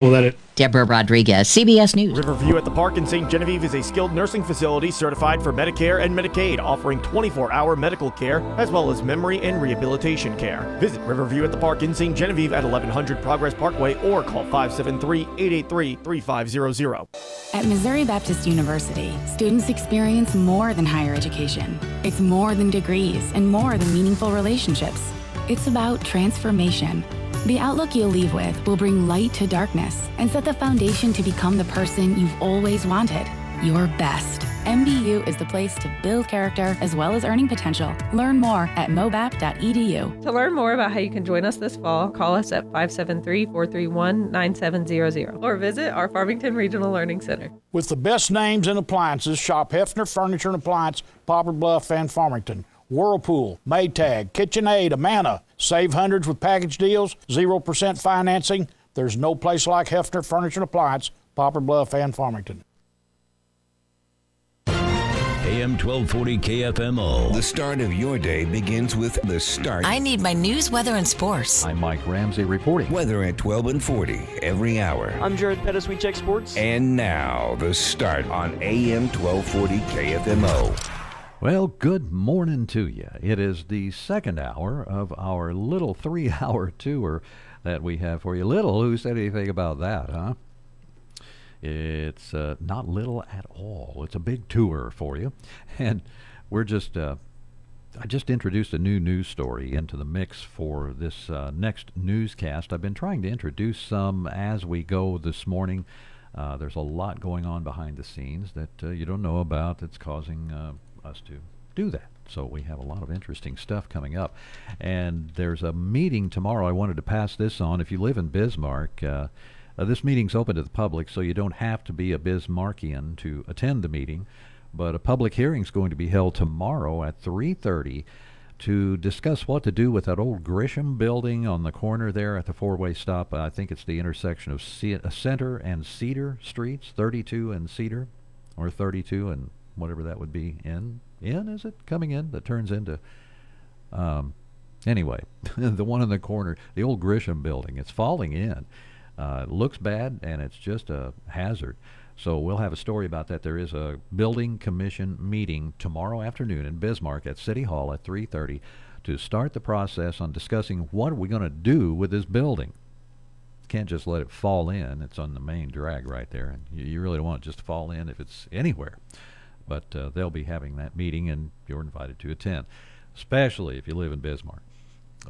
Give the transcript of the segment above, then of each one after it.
Well, that it. Deborah Rodriguez, CBS News. Riverview at the Park in St. Genevieve is a skilled nursing facility certified for Medicare and Medicaid, offering 24 hour medical care as well as memory and rehabilitation care. Visit Riverview at the Park in St. Genevieve at 1100 Progress Parkway or call 573 883 3500. At Missouri Baptist University, students experience more than higher education. It's more than degrees and more than meaningful relationships. It's about transformation. The outlook you'll leave with will bring light to darkness and set the foundation to become the person you've always wanted your best. MBU is the place to build character as well as earning potential. Learn more at mobap.edu. To learn more about how you can join us this fall, call us at 573 431 9700 or visit our Farmington Regional Learning Center. With the best names in appliances, shop Hefner Furniture and Appliance, Poplar Bluff, and Farmington. Whirlpool, Maytag, KitchenAid, Amana. Save hundreds with package deals, 0% financing. There's no place like Hefner Furniture and Appliance, Poplar Bluff, and Farmington. AM 1240 KFMO. The start of your day begins with the start. I need my news, weather, and sports. I'm Mike Ramsey reporting. Weather at 12 and 40 every hour. I'm Jared Pettis. We check sports. And now, the start on AM 1240 KFMO. Well, good morning to you. It is the second hour of our little three hour tour that we have for you. Little, who said anything about that, huh? It's uh, not little at all. It's a big tour for you. And we're just, uh, I just introduced a new news story into the mix for this uh, next newscast. I've been trying to introduce some as we go this morning. Uh, there's a lot going on behind the scenes that uh, you don't know about that's causing uh, us to do that. So we have a lot of interesting stuff coming up. And there's a meeting tomorrow. I wanted to pass this on. If you live in Bismarck, uh, uh, this meeting's open to the public, so you don't have to be a Bismarckian to attend the meeting. But a public hearing is going to be held tomorrow at 3:30 to discuss what to do with that old Grisham building on the corner there at the four-way stop. I think it's the intersection of C- uh, Center and Cedar Streets, 32 and Cedar, or 32 and whatever that would be. In in is it coming in that turns into um, anyway the one in the corner, the old Grisham building. It's falling in. Uh, it looks bad, and it's just a hazard. So we'll have a story about that. There is a building commission meeting tomorrow afternoon in Bismarck at City Hall at 3:30 to start the process on discussing what are we going to do with this building. Can't just let it fall in. It's on the main drag right there, and you, you really don't want it just to fall in if it's anywhere. But uh, they'll be having that meeting, and you're invited to attend, especially if you live in Bismarck.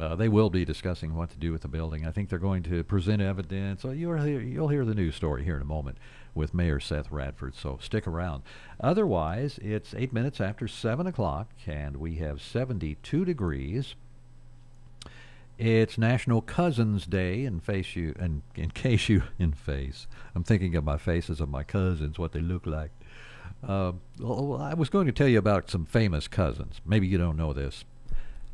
Uh, they will be discussing what to do with the building. I think they're going to present evidence. So you'll hear, you'll hear the news story here in a moment with Mayor Seth Radford. So stick around. Otherwise, it's eight minutes after seven o'clock, and we have 72 degrees. It's National Cousins Day. In face you, and in case you, in face, I'm thinking of my faces of my cousins, what they look like. Uh, well, I was going to tell you about some famous cousins. Maybe you don't know this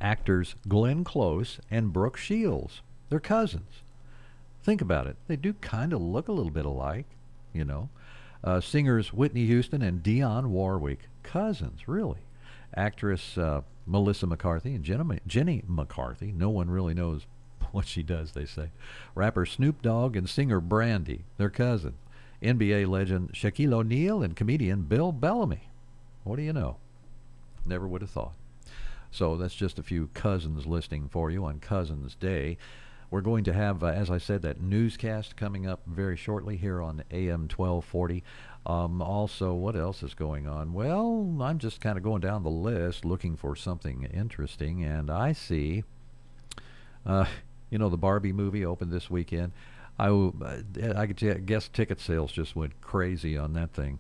actors Glenn Close and Brooke Shields. They're cousins. Think about it. They do kind of look a little bit alike, you know. Uh, singers Whitney Houston and Dionne Warwick, cousins, really. Actress uh, Melissa McCarthy and Jenny, Jenny McCarthy. No one really knows what she does, they say. Rapper Snoop Dogg and singer Brandy, they're cousins. NBA legend Shaquille O'Neal and comedian Bill Bellamy. What do you know? Never would have thought. So that's just a few cousins listing for you on Cousins Day. We're going to have, uh, as I said, that newscast coming up very shortly here on AM 1240. Um, also, what else is going on? Well, I'm just kind of going down the list looking for something interesting, and I see, uh, you know, the Barbie movie opened this weekend. I, uh, I guess ticket sales just went crazy on that thing.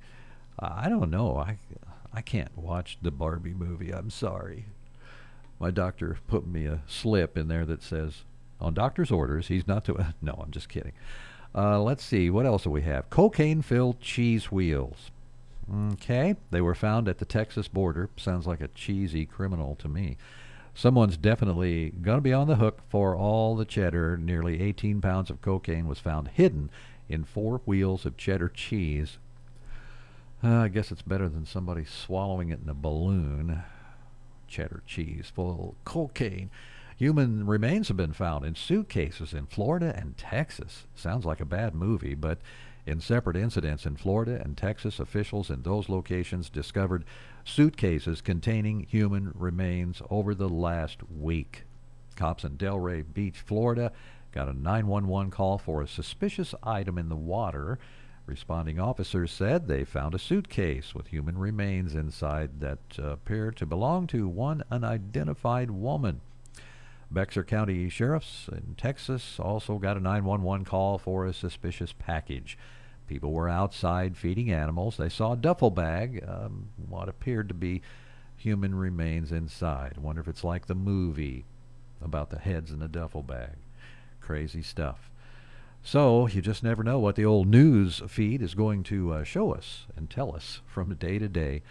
I don't know. I, I can't watch the Barbie movie. I'm sorry my doctor put me a slip in there that says, on doctor's orders, he's not to. no, I'm just kidding. Uh, let's see, what else do we have? Cocaine filled cheese wheels. Okay, they were found at the Texas border. Sounds like a cheesy criminal to me. Someone's definitely going to be on the hook for all the cheddar. Nearly 18 pounds of cocaine was found hidden in four wheels of cheddar cheese. Uh, I guess it's better than somebody swallowing it in a balloon cheddar cheese full of cocaine. Human remains have been found in suitcases in Florida and Texas. Sounds like a bad movie, but in separate incidents in Florida and Texas, officials in those locations discovered suitcases containing human remains over the last week. Cops in Delray Beach, Florida, got a 911 call for a suspicious item in the water. Responding officers said they found a suitcase with human remains inside that uh, appeared to belong to one unidentified woman. Bexar County Sheriffs in Texas also got a 911 call for a suspicious package. People were outside feeding animals. They saw a duffel bag, um, what appeared to be human remains inside. Wonder if it's like the movie about the heads in the duffel bag. Crazy stuff. So you just never know what the old news feed is going to uh, show us and tell us from day to day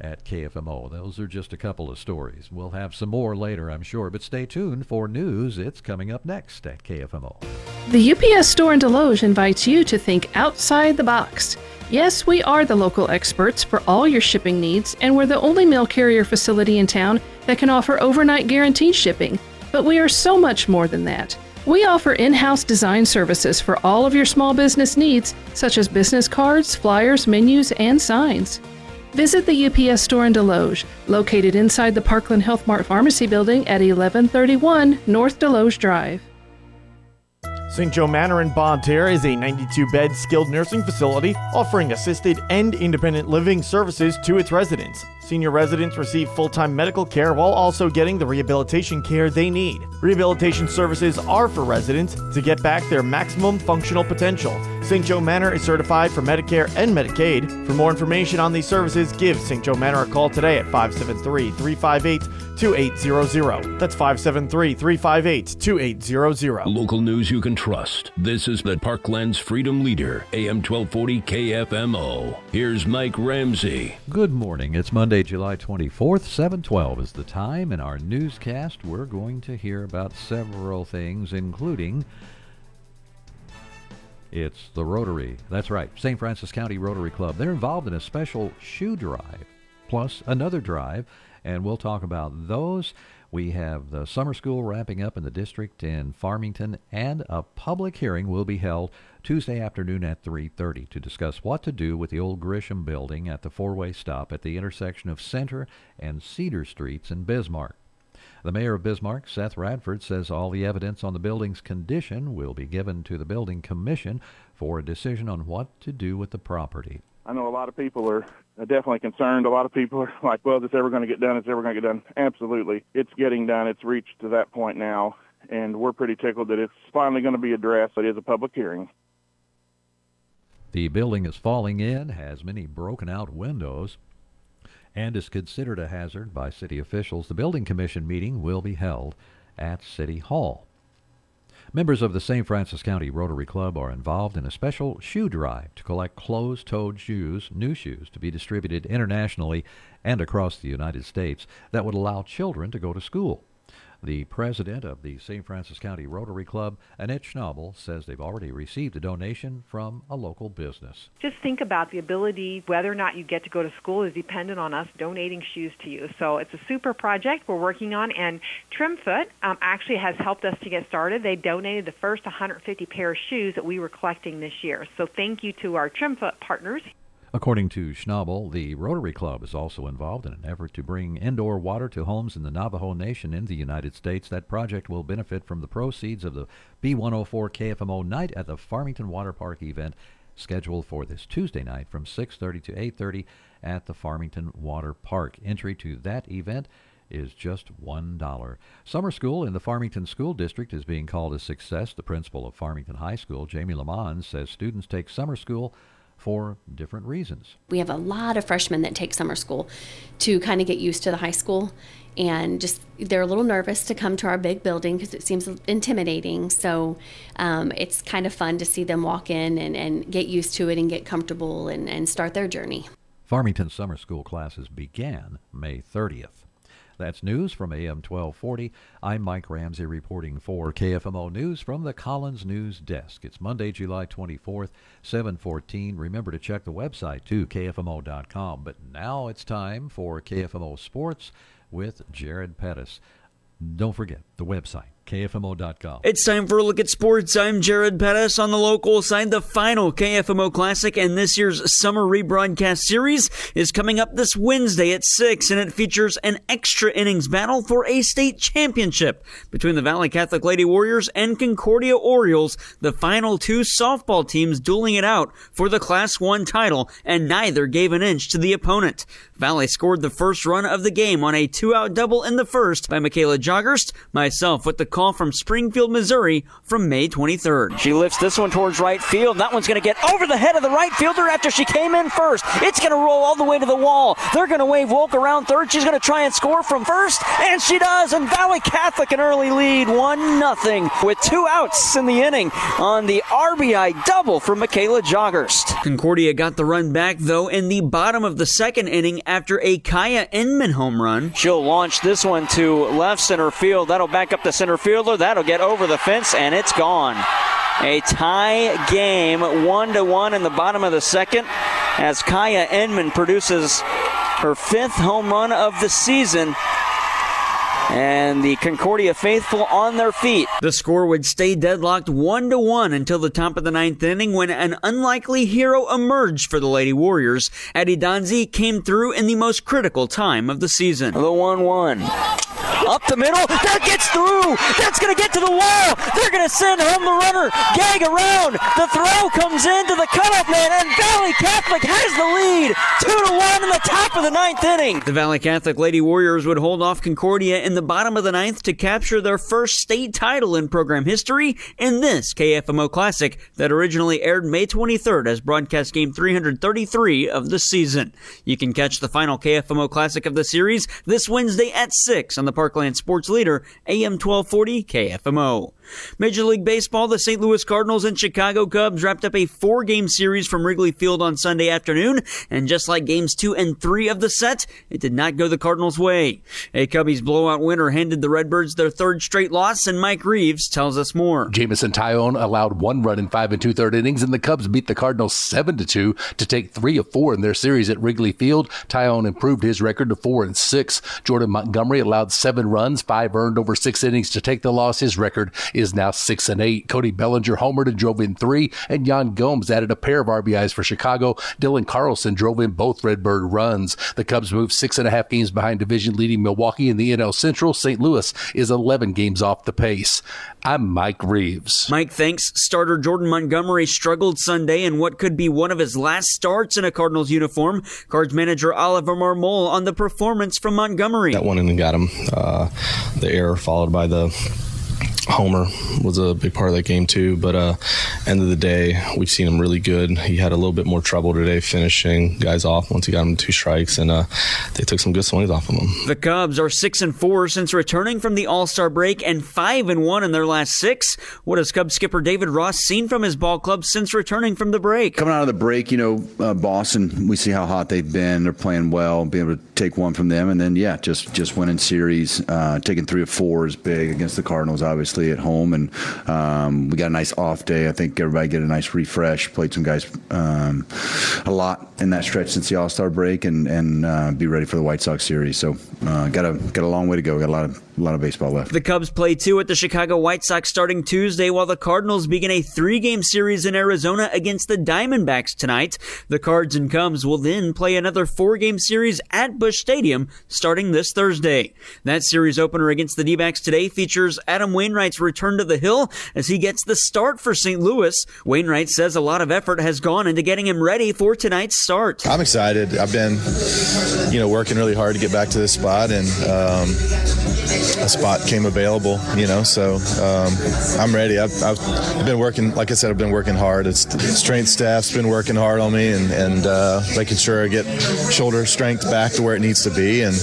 at KFMO. Those are just a couple of stories. We'll have some more later, I'm sure, but stay tuned for news. It's coming up next at KFMO. The UPS store in Desloge invites you to think outside the box. Yes, we are the local experts for all your shipping needs, and we're the only mail carrier facility in town that can offer overnight guaranteed shipping. But we are so much more than that. We offer in house design services for all of your small business needs, such as business cards, flyers, menus, and signs. Visit the UPS store in Desloge, located inside the Parkland Health Mart Pharmacy building at 1131 North Desloge Drive. St. Joe Manor in Bonne Terre is a 92 bed skilled nursing facility offering assisted and independent living services to its residents. Senior residents receive full time medical care while also getting the rehabilitation care they need. Rehabilitation services are for residents to get back their maximum functional potential. St. Joe Manor is certified for Medicare and Medicaid. For more information on these services, give St. Joe Manor a call today at 573 358 2800. That's 573 358 2800. Local news you can trust. This is the Parkland's Freedom Leader, AM 1240 KFMO. Here's Mike Ramsey. Good morning. It's Monday, July 24th. 712 is the time. In our newscast, we're going to hear about several things, including it's the Rotary. That's right, St. Francois County Rotary Club. They're involved in a special shoe drive, plus another drive, and we'll talk about those. We have the summer school wrapping up in the district in Farmington, and a public hearing will be held Tuesday afternoon at 3:30 to discuss what to do with the old Grisham building at the four-way stop at the intersection of Center and Cedar Streets in Bismarck. The mayor of Bismarck, Seth Radford, says all the evidence on the building's condition will be given to the building commission for a decision on what to do with the property. I know a lot of people are definitely concerned. A lot of people are like, well, is this ever going to get done? Is it ever going to get done? Absolutely. It's getting done. It's reached to that point now, and we're pretty tickled that it's finally going to be addressed. It is a public hearing. The building is falling in, has many broken out windows, and is considered a hazard by city officials. The building commission meeting will be held at City Hall. Members of the St. Francois County Rotary Club are involved in a special shoe drive to collect closed toed shoes, new shoes, to be distributed internationally and across the United States that would allow children to go to school. The president of the St. Francois County Rotary Club, Annette Schnabel, says they've already received a donation from a local business. Just think about the ability, whether or not you get to go to school is dependent on us donating shoes to you. So it's a super project we're working on, and Trimfoot um, actually has helped us to get started. They donated the first 150 pair of shoes that we were collecting this year. So thank you to our Trimfoot partners. According to Schnabel, the Rotary Club is also involved in an effort to bring indoor water to homes in the Navajo Nation in the United States. That project will benefit from the proceeds of the B104 KFMO night at the Farmington Water Park event scheduled for this Tuesday night from 6:30 to 8:30 at the Farmington Water Park. Entry to that event is just $1. Summer school in the Farmington School District is being called a success. The principal of Farmington High School, Jamie Lamont, says students take summer school for different reasons. We have a lot of freshmen that take summer school to kind of get used to the high school and just they're a little nervous to come to our big building because it seems intimidating. So um, it's kind of fun to see them walk in and, and get used to it and get comfortable and, and start their journey. Farmington summer school classes began May 30th. That's news from AM 1240. I'm Mike Ramsey reporting for KFMO News from the Collins News Desk. It's Monday, July 24th, 714. Remember to check the website too, kfmo.com. But now it's time for KFMO Sports with Jared Pettis. Don't forget the website, kfmo.com. It's time for a look at sports. I'm Jared Pettis on the local side. The final KFMO Classic and this year's summer rebroadcast series is coming up this Wednesday at 6, and it features an extra innings battle for a state championship between the Valley Catholic Lady Warriors and Concordia Orioles, the final two softball teams dueling it out for the Class 1 title, and neither gave an inch to the opponent. Valley scored the first run of the game on a two out double in the first by Michaela Joggerst, myself with the call from Springfield, Missouri from May 23rd. She lifts this one towards right field. That one's going to get over the head of the right fielder after she came in first. It's going to roll all the way to the wall. They're going to wave Wolk around third. She's going to try and score from first, and she does. And Valley Catholic an early lead, 1 nothing, with two outs in the inning on the RBI double from Michaela Joggerst. Concordia got the run back, though, in the bottom of the second inning after a Kaya Inman home run. She'll launch this one to left center field. That'll back up the center fielder. That'll get over the fence, and it's gone. A tie game, one to one in the bottom of the second, as Kaya Inman produces her fifth home run of the season and the Concordia faithful on their feet. The score would stay deadlocked one to one until the top of the ninth inning when an unlikely hero emerged for the Lady Warriors. Eddie Donzi came through in the most critical time of the season. The 1 1. Up the middle. That gets through. That's going to get to the wall. They're going to send home the runner. Gag around. The throw comes into the cutoff man, and Valley Catholic has the lead. Two to one in the top of the ninth inning. The Valley Catholic Lady Warriors would hold off Concordia in the bottom of the ninth to capture their first state title in program history in this KFMO Classic that originally aired May 23rd as broadcast game 333 of the season. You can catch the final KFMO Classic of the series this Wednesday at 6 on the Parkland Sports Leader, AM 1240 KFMO. Major League Baseball, the St. Louis Cardinals and Chicago Cubs wrapped up a four game series from Wrigley Field on Sunday afternoon, and just like games two and three of the set, it did not go the Cardinals' way. A Cubbies blowout winner handed the Redbirds their third straight loss, and Mike Reeves tells us more. Jameson Taillon allowed one run in five and two third innings, and the Cubs beat the Cardinals seven to two to take three of four in their series at Wrigley Field. Tyone improved his record to four and six. Jordan Montgomery allowed seven runs, five earned over six innings to take the loss. His record is now six and eight. Cody Bellinger homered and drove in three, and Yan Gomes added a pair of RBIs for Chicago. Dylan Carlson drove in both Redbird runs. The Cubs moved six and a half games behind division leading Milwaukee in the NL Central. St. Louis is 11 games off the pace. I'm Mike Reeves. Mike, thanks. Starter Jordan Montgomery struggled Sunday in what could be one of his last starts in a Cardinals uniform. Cards manager Oliver Marmol on the performance from Montgomery. That one and got him. Uh, the error followed by the Homer was a big part of that game too. But uh, end of the day, we've seen him really good. He had a little bit more trouble today finishing guys off once he got him two strikes, and uh, they took some good swings off of him. The Cubs are six and four since returning from the All Star break, and five and one in their last six. What has Cubs skipper David Ross seen from his ball club since returning from the break? Coming out of the break, you know, uh, Boston, we see how hot they've been. They're playing well, be able to take one from them, and then yeah, just just winning series, uh, taking three or four is big against the Cardinals, obviously at home, and um, we got a nice off day. I think everybody get a nice refresh. Played some guys um, a lot in that stretch since the All Star break, and and uh, be ready for the White Sox series. So uh, got a got a long way to go. Got a lot of a lot of baseball left. The Cubs play two at the Chicago White Sox starting Tuesday, while the Cardinals begin a three game series in Arizona against the Diamondbacks tonight. The Cards and Cubs will then play another four game series at Busch Stadium starting this Thursday. That series opener against the D backs today features Adam Wainwright's return to the Hill as he gets the start for St. Louis. Wainwright says a lot of effort has gone into getting him ready for tonight's start. I'm excited. I've been, you know, working really hard to get back to this spot and, um, a spot came available, you know, so um, I'm ready. I've, I've, been working, like I said, I've been working hard. It's strength staff's been working hard on me and, and uh, making sure I get shoulder strength back to where it needs to be and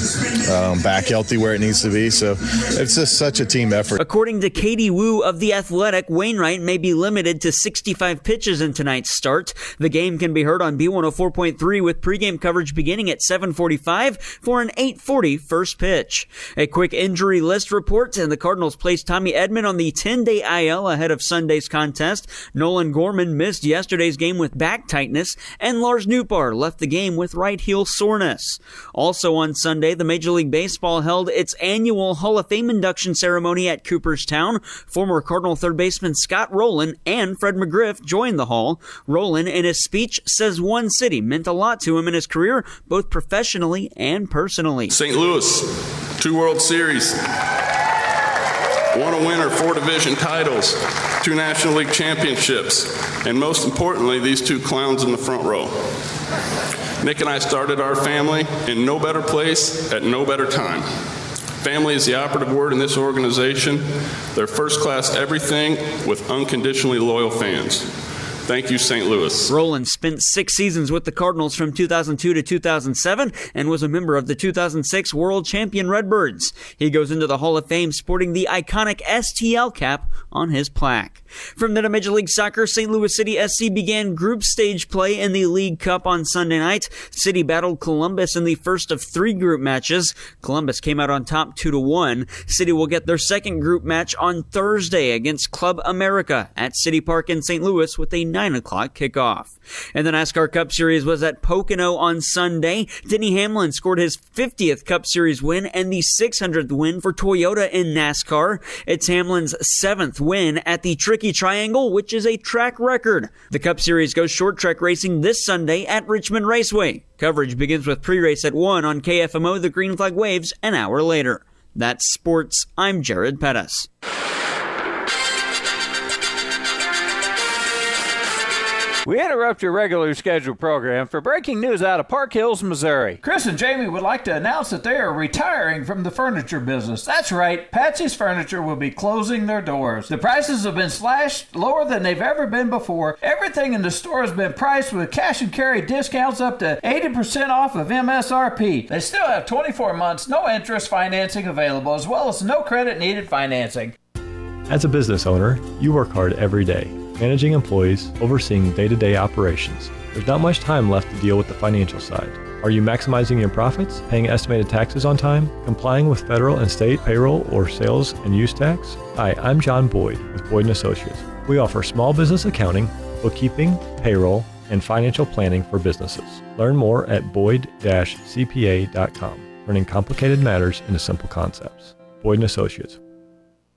um, back healthy where it needs to be. So it's just such a team effort. According to Katie Woo of The Athletic, Wainwright may be limited to 65 pitches in tonight's start. The game can be heard on B104.3 with pregame coverage beginning at 745 for an 840 first pitch. A quick injury injury list report, and the Cardinals placed Tommy Edman on the 10-day IL ahead of Sunday's contest. Nolan Gorman missed yesterday's game with back tightness, and Lars Nootbaar left the game with right heel soreness. Also on Sunday, the Major League Baseball held its annual Hall of Fame induction ceremony at Cooperstown. Former Cardinal third baseman Scott Rolen and Fred McGriff joined the hall. Rowland, in his speech, says one city meant a lot to him in his career, both professionally and personally. St. Louis, two World Series, one a winner, four division titles, two National League championships, and most importantly, these two clowns in the front row. Nick and I started our family in no better place at no better time. Family is the operative word in this organization. They're first class everything with unconditionally loyal fans. Thank you, St. Louis. Rolen spent six seasons with the Cardinals from 2002 to 2007 and was a member of the 2006 World Champion Redbirds. He goes into the Hall of Fame sporting the iconic STL cap on his plaque. From the Major League Soccer, St. Louis City SC began group stage play in the League Cup on Sunday night. City battled Columbus in the first of three group matches. Columbus came out on top 2 to 1. City will get their second group match on Thursday against Club America at City Park in St. Louis with a 9 o'clock kickoff. And the NASCAR Cup Series was at Pocono on Sunday. Denny Hamlin scored his 50th Cup Series win and the 600th win for Toyota in NASCAR. It's Hamlin's seventh win at the Tricky Triangle, which is a track record. The Cup Series goes short track racing this Sunday at Richmond Raceway. Coverage begins with pre-race at 1 on KFMO. The green flag waves an hour later. That's sports. I'm Jared Pettis. We interrupt your regular scheduled program for breaking news out of Park Hills, Missouri. Chris and Jamie would like to announce that they are retiring from the furniture business. That's right, Patsy's Furniture will be closing their doors. The prices have been slashed lower than they've ever been before. Everything in the store has been priced with cash and carry discounts up to 80% off of MSRP. They still have 24 months, no interest financing available, as well as no credit needed financing. As a business owner, you work hard every day managing employees, overseeing day to day operations. There's not much time left to deal with the financial side. Are you maximizing your profits, paying estimated taxes on time, complying with federal and state payroll or sales and use tax? Hi, I'm John Boyd with Boyd & Associates. We offer small business accounting, bookkeeping, payroll, and financial planning for businesses. Learn more at boyd-cpa.com, turning complicated matters into simple concepts. Boyd & Associates,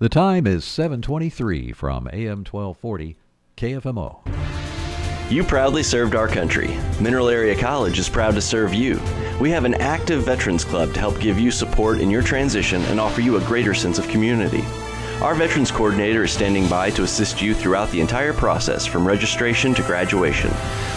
The time is 723 from AM 1240 KFMO. You proudly served our country. Mineral Area College is proud to serve you. We have an active Veterans Club to help give you support in your transition and offer you a greater sense of community. Our Veterans Coordinator is standing by to assist you throughout the entire process from registration to graduation.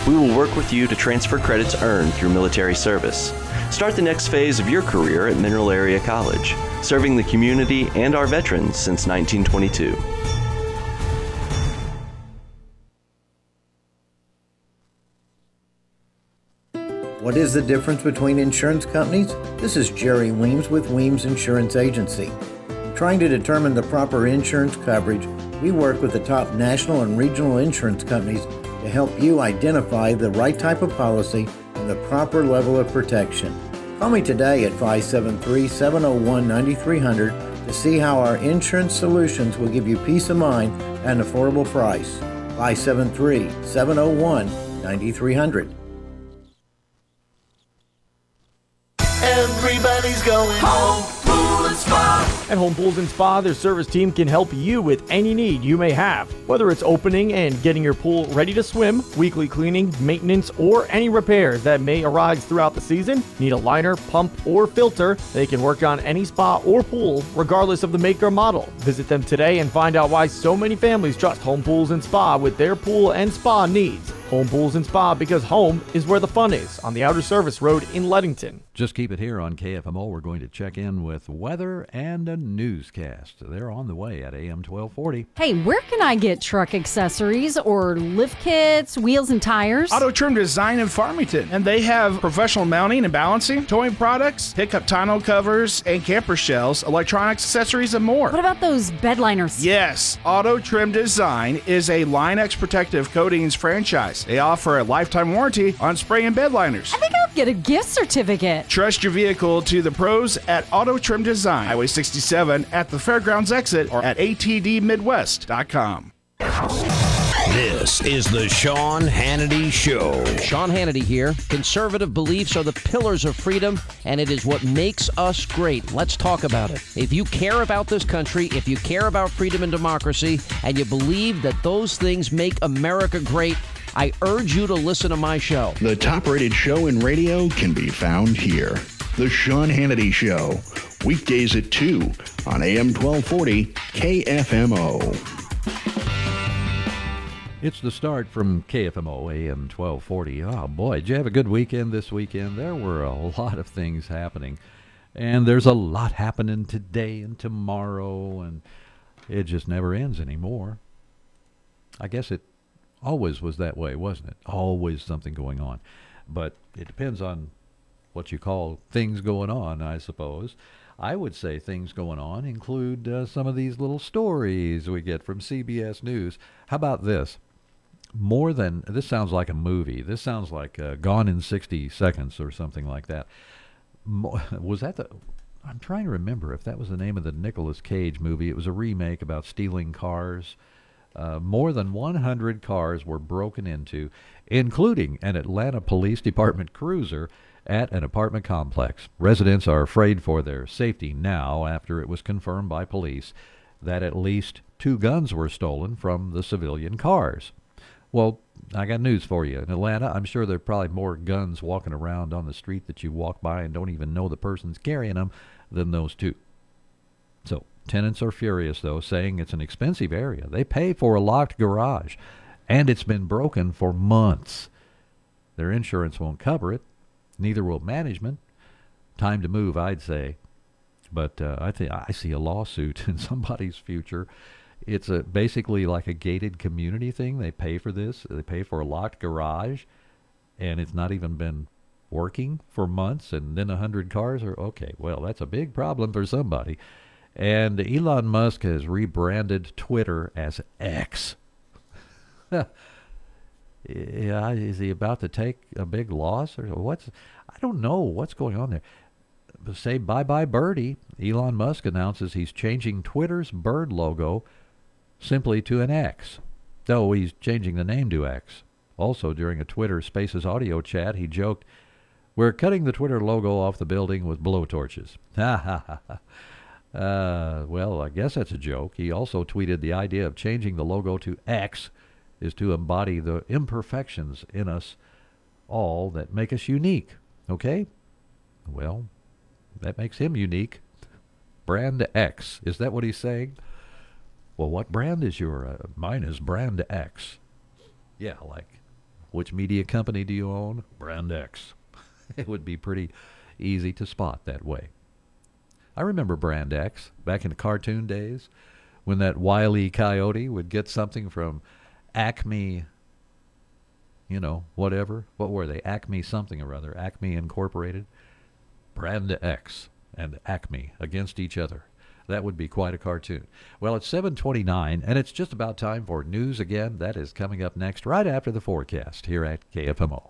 We will work with you to transfer credits earned through military service. Start the next phase of your career at Mineral Area College, serving the community and our veterans since 1922. What is the difference between insurance companies? This is Jerry Weems with Weems Insurance Agency. Trying to determine the proper insurance coverage, we work with the top national and regional insurance companies to help you identify the right type of policy and the proper level of protection. Call me today at 573 701 9300 to see how our insurance solutions will give you peace of mind at an affordable price. 573 701 9300. Everybody's going home. At Home Pools and Spa, their service team can help you with any need you may have. Whether it's opening and getting your pool ready to swim, weekly cleaning, maintenance, or any repairs that may arise throughout the season, need a liner, pump, or filter, they can work on any spa or pool, regardless of the make or model. Visit them today and find out why so many families trust Home Pools and Spa with their pool and spa needs. Home Pools and Spa because home is where the fun is on the Outer Service Road in Leadington. Just keep it here on KFMO. We're going to check in with weather and a newscast. They're on the way at AM 1240. Hey, where can I get truck accessories or lift kits, wheels and tires? Auto Trim Design in Farmington. And they have professional mounting and balancing, towing products, pickup tonneau covers, and camper shells, electronics, accessories, and more. What about those bed liners? Yes, Auto Trim Design is a Line-X protective coatings franchise. They offer a lifetime warranty on spray and bed liners. I think I'll get a gift certificate. Trust your vehicle to the pros at Auto Trim Design, Highway 67 at the Fairgrounds exit or at atdmidwest.com. This is the Sean Hannity Show. Sean Hannity here. Conservative beliefs are the pillars of freedom, and it is what makes us great. Let's talk about it. If you care about this country, if you care about freedom and democracy, and you believe that those things make America great, I urge you to listen to my show. The top rated show in radio can be found here. The Sean Hannity Show. Weekdays at 2 on AM 1240 KFMO. It's the start from KFMO AM 1240. Oh boy, did you have a good weekend this weekend? There were a lot of things happening. And there's a lot happening today and tomorrow, and it just never ends anymore. I guess it always was that way, wasn't it? Always something going on. But it depends on what you call things going on, I suppose. I would say things going on include uh, some of these little stories we get from CBS News. How about this? More than this sounds like a movie. This sounds like uh, Gone in 60 Seconds or something like that. Mo- was that the I'm trying to remember if that was the name of the Nicolas Cage movie. It was a remake about stealing cars. Uh, more than 100 cars were broken into, including an Atlanta Police Department cruiser at an apartment complex. Residents are afraid for their safety now after it was confirmed by police that at least two guns were stolen from the civilian cars. Well, I got news for you. In Atlanta, I'm sure there are probably more guns walking around on the street that you walk by and don't even know the person's carrying them than those two. Tenants are furious, though, saying it's an expensive area. They pay for a locked garage, and it's been broken for months. Their insurance won't cover it, neither will management. Time to move, I'd say. But uh, I think I see a lawsuit in somebody's future. It's a basically like a gated community thing. They pay for this. They pay for a locked garage, and it's not even been working for months. And then a hundred cars are okay. Well, that's a big problem for somebody. And Elon Musk has rebranded Twitter as X. yeah, is he about to take a big loss or what's? I don't know what's going on there. But say bye bye birdie. Elon Musk announces he's changing Twitter's bird logo simply to an X, though he's changing the name to X. Also, during a Twitter Spaces audio chat, he joked, "We're cutting the Twitter logo off the building with blowtorches." Ha ha ha ha. Uh, well, I guess that's a joke. He also tweeted the idea of changing the logo to X is to embody the imperfections in us all that make us unique. Okay? Well, that makes him unique. Brand X. Is that what he's saying? Well, what brand is your? Uh, mine is Brand X. Yeah, like which media company do you own? Brand X. it would be pretty easy to spot that way. I remember Brand X back in the cartoon days when that wily coyote would get something from Acme, you know, whatever. What were they? Acme something or other. Acme Incorporated. Brand X and Acme against each other. That would be quite a cartoon. Well, it's 7:29 and it's just about time for news again. That is coming up next right after the forecast here at KFMO.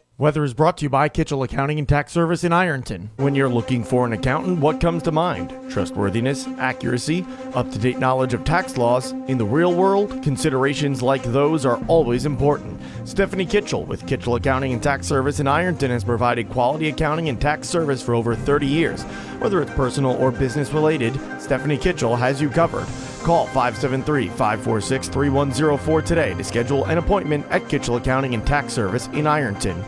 Weather is brought to you by Kitchell Accounting and Tax Service in Ironton. When you're looking for an accountant, what comes to mind? Trustworthiness, accuracy, up to date knowledge of tax laws. In the real world, considerations like those are always important. Stephanie Kitchell with Kitchell Accounting and Tax Service in Ironton has provided quality accounting and tax service for over 30 years. Whether it's personal or business related, Stephanie Kitchell has you covered. Call 573 546 3104 today to schedule an appointment at Kitchell Accounting and Tax Service in Ironton.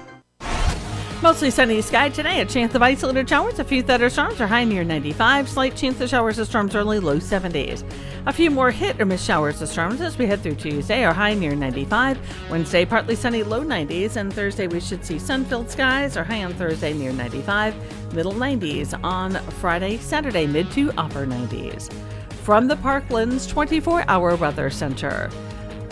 Mostly sunny sky today. A chance of isolated showers, a few thunderstorms are high near 95. Slight chance of showers or storms early, low 70s. A few more hit or miss showers or storms as we head through Tuesday are high near 95. Wednesday, partly sunny, low 90s. And Thursday, we should see sun filled skies are high on Thursday near 95. Middle 90s on Friday, Saturday, mid to upper 90s. From the Parklands 24 hour weather center.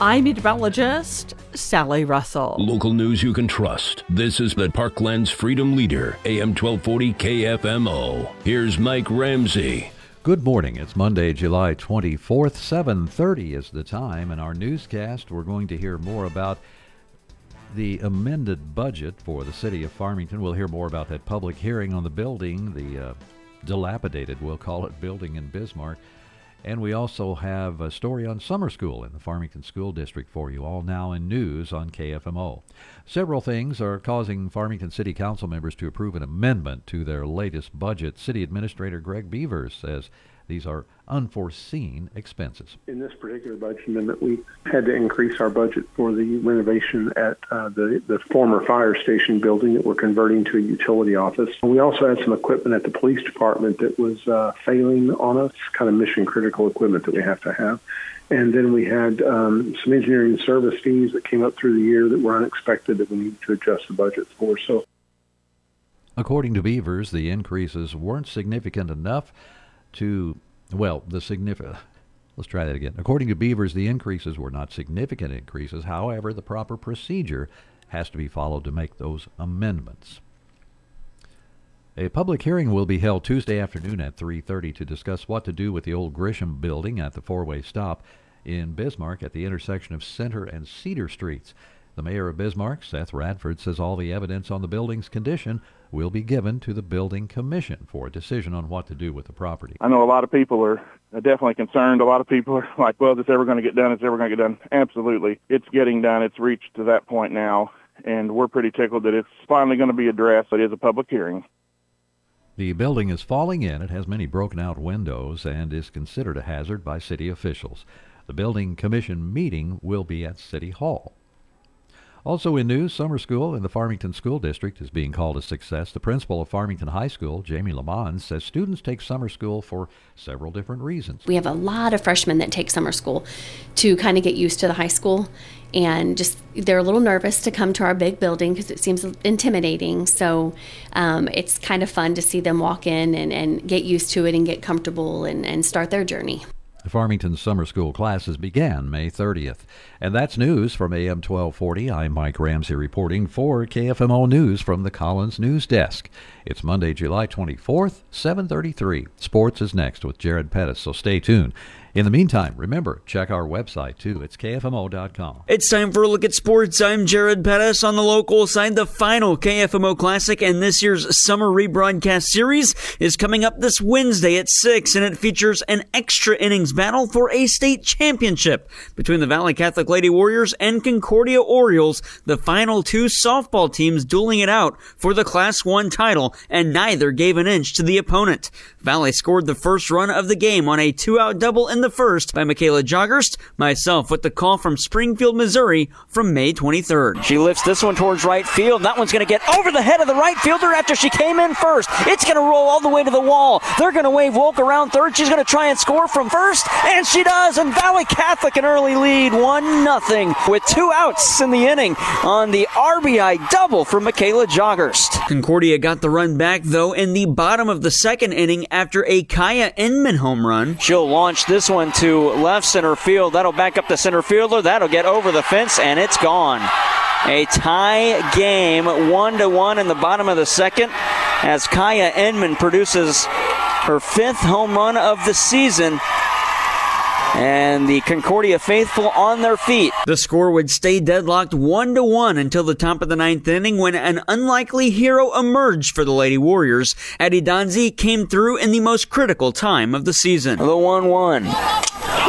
I'm meteorologist Sally Russell. Local news you can trust. This is the Parklands Freedom Leader, AM 1240 KFMO. Here's Mike Ramsey. Good morning. It's Monday, July 24th. 7:30 is the time. In our newscast, we're going to hear more about the amended budget for the city of Farmington. We'll hear more about that public hearing on the building, the uh, dilapidated, we'll call it, building in Bismarck. And we also have a story on summer school in the Farmington School District for you, all now in news on KFMO. Several things are causing Farmington City Council members to approve an amendment to their latest budget. City Administrator Greg Beavers says these are unforeseen expenses. In this particular budget amendment, we had to increase our budget for the renovation at uh, the, the former fire station building that we're converting to a utility office. We also had some equipment at the police department that was uh, failing on us, kind of mission critical equipment that we have to have. And then we had um, some engineering service fees that came up through the year that were unexpected that we need to adjust the budget for. So, according to Beavers, the increases weren't significant enough to, well, the significant. Let's try that again. According to Beavers, the increases were not significant increases. However, the proper procedure has to be followed to make those amendments. A public hearing will be held Tuesday afternoon at 3:30 to discuss what to do with the old Grisham building at the four-way stop in Bismarck at the intersection of Center and Cedar Streets. The mayor of Bismarck, Seth Radford, says all the evidence on the building's condition will be given to the building commission for a decision on what to do with the property. I know a lot of people are definitely concerned. A lot of people are like, well, is this ever going to get done? Is it ever going to get done? Absolutely. It's getting done. It's reached to that point now, and we're pretty tickled that it's finally going to be addressed. It is a public hearing. The building is falling in. It has many broken out windows and is considered a hazard by city officials. The building commission meeting will be at City Hall. Also in news, summer school in the Farmington School District is being called a success. The principal of Farmington High School, Jamie Lamont, says students take summer school for several different reasons. We have a lot of freshmen that take summer school to kind of get used to the high school and just they're a little nervous to come to our big building because it seems intimidating. So um, it's kind of fun to see them walk in and, and get used to it and get comfortable and, and start their journey. The Farmington summer school classes began May 30th. And that's news from AM 1240. I'm Mike Ramsey reporting for KFMO News from the Collins News Desk. It's Monday, July 24th, 733. Sports is next with Jared Pettis, so stay tuned. In the meantime, remember, check our website too. It's KFMO.com. It's time for a look at sports. I'm Jared Pettis on the local side. The final KFMO Classic and this year's summer rebroadcast series is coming up this Wednesday at 6, and it features an extra innings battle for a state championship between the Valley Catholic Lady Warriors and Concordia Orioles, the final two softball teams dueling it out for the Class 1 title, and neither gave an inch to the opponent. Valley scored the first run of the game on a two out double in the first by Michaela Joggerst, myself with the call from Springfield, Missouri from May 23rd. She lifts this one towards right field. That one's going to get over the head of the right fielder after she came in first. It's going to roll all the way to the wall. They're going to wave Wolk around third. She's going to try and score from first, and she does. And Valley Catholic an early lead, 1 nothing, with two outs in the inning on the RBI double for Michaela Joggerst. Concordia got the run back, though, in the bottom of the second inning after a Kaya Inman home run. She'll launch this one to left center field. That'll back up the center fielder. That'll get over the fence, and it's gone. A tie game, one to one in the bottom of the second, as Kaya Inman produces her fifth home run of the season. And the Concordia faithful on their feet. The score would stay deadlocked 1 to 1 until the top of the ninth inning when an unlikely hero emerged for the Lady Warriors. Eddie Donzi came through in the most critical time of the season. The 1 1.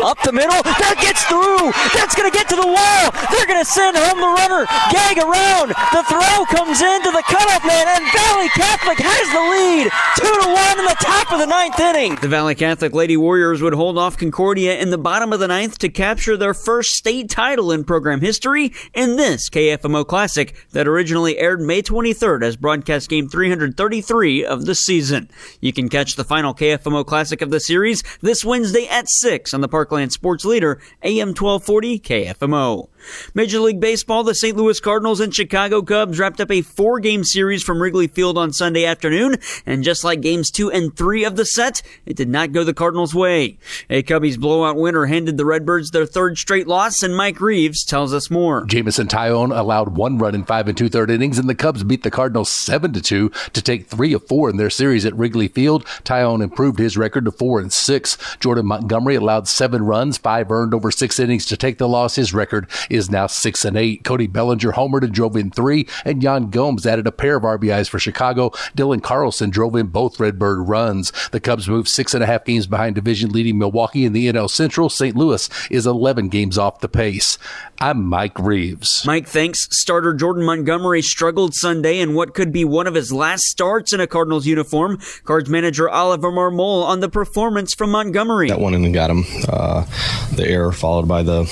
Up the middle. That gets through. That's going to get to the wall. They're going to send home the runner. Gag around. The throw comes into the cutoff man, and Valley Catholic has the lead. Two to one in the top of the ninth inning. The Valley Catholic Lady Warriors would hold off Concordia in the bottom of the ninth to capture their first state title in program history in this KFMO Classic that originally aired May 23rd as broadcast game 333 of the season. You can catch the final KFMO Classic of the series this Wednesday at 6 on the Parkland Sports Leader, AM 1240 KFMO. Major League Baseball, the St. Louis Cardinals and Chicago Cubs wrapped up a four game series from Wrigley Field on Sunday afternoon, and just like games two and three of the set, it did not go the Cardinals' way. A Cubbies blowout winner handed the Redbirds their third straight loss, and Mike Reeves tells us more. Jameson Taillon allowed one run in five and two third innings, and the Cubs beat the Cardinals seven to two to take three of four in their series at Wrigley Field. Tyone improved his record to four and six. Jordan Montgomery allowed seven runs, five earned over six innings to take the loss. His record is now six and eight. Cody Bellinger homered and drove in three, and Yan Gomes added a pair of RBIs for Chicago. Dylan Carlson drove in both Redbird runs. The Cubs moved six and a half games behind division leading Milwaukee in the NL Central. St. Louis is 11 games off the pace. I'm Mike Reeves. Mike thanks starter Jordan Montgomery struggled Sunday in what could be one of his last starts in a Cardinals uniform. Cards manager Oliver Marmol on the performance from Montgomery. That one and got him. Uh, the error followed by the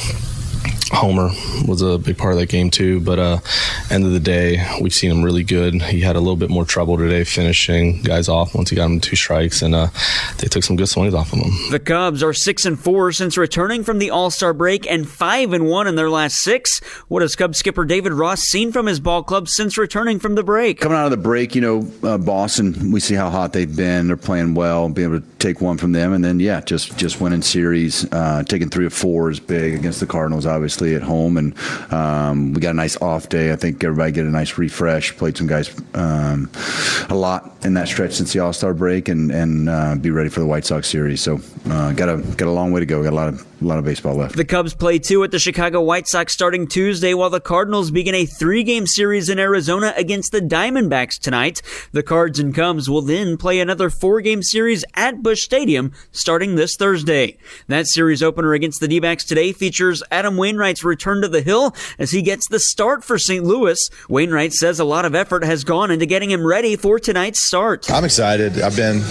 Homer was a big part of that game too. But uh, end of the day, we've seen him really good. He had a little bit more trouble today finishing guys off once he got him two strikes, and uh, they took some good swings off of him. The Cubs are six and four since returning from the All Star break, and five and one in their last six. What has Cubs skipper David Ross seen from his ball club since returning from the break? Coming out of the break, you know, uh, Boston, we see how hot they've been. They're playing well. Be able to take one from them, and then yeah, just just winning series, uh, taking three or four is big against the Cardinals, obviously at home, and um, we got a nice off day. I think everybody get a nice refresh. Played some guys um, a lot in that stretch since the All Star break, and and uh, be ready for the White Sox series. So uh, got a got a long way to go. We Got a lot of a lot of baseball left. The Cubs play two at the Chicago White Sox starting Tuesday, while the Cardinals begin a three game series in Arizona against the Diamondbacks tonight. The Cards and Cubs will then play another four game series at Busch Stadium starting this Thursday. That series opener against the D backs today features Adam Wainwright's return to the Hill as he gets the start for St. Louis. Wainwright says a lot of effort has gone into getting him ready for tonight's start. I'm excited. I've been,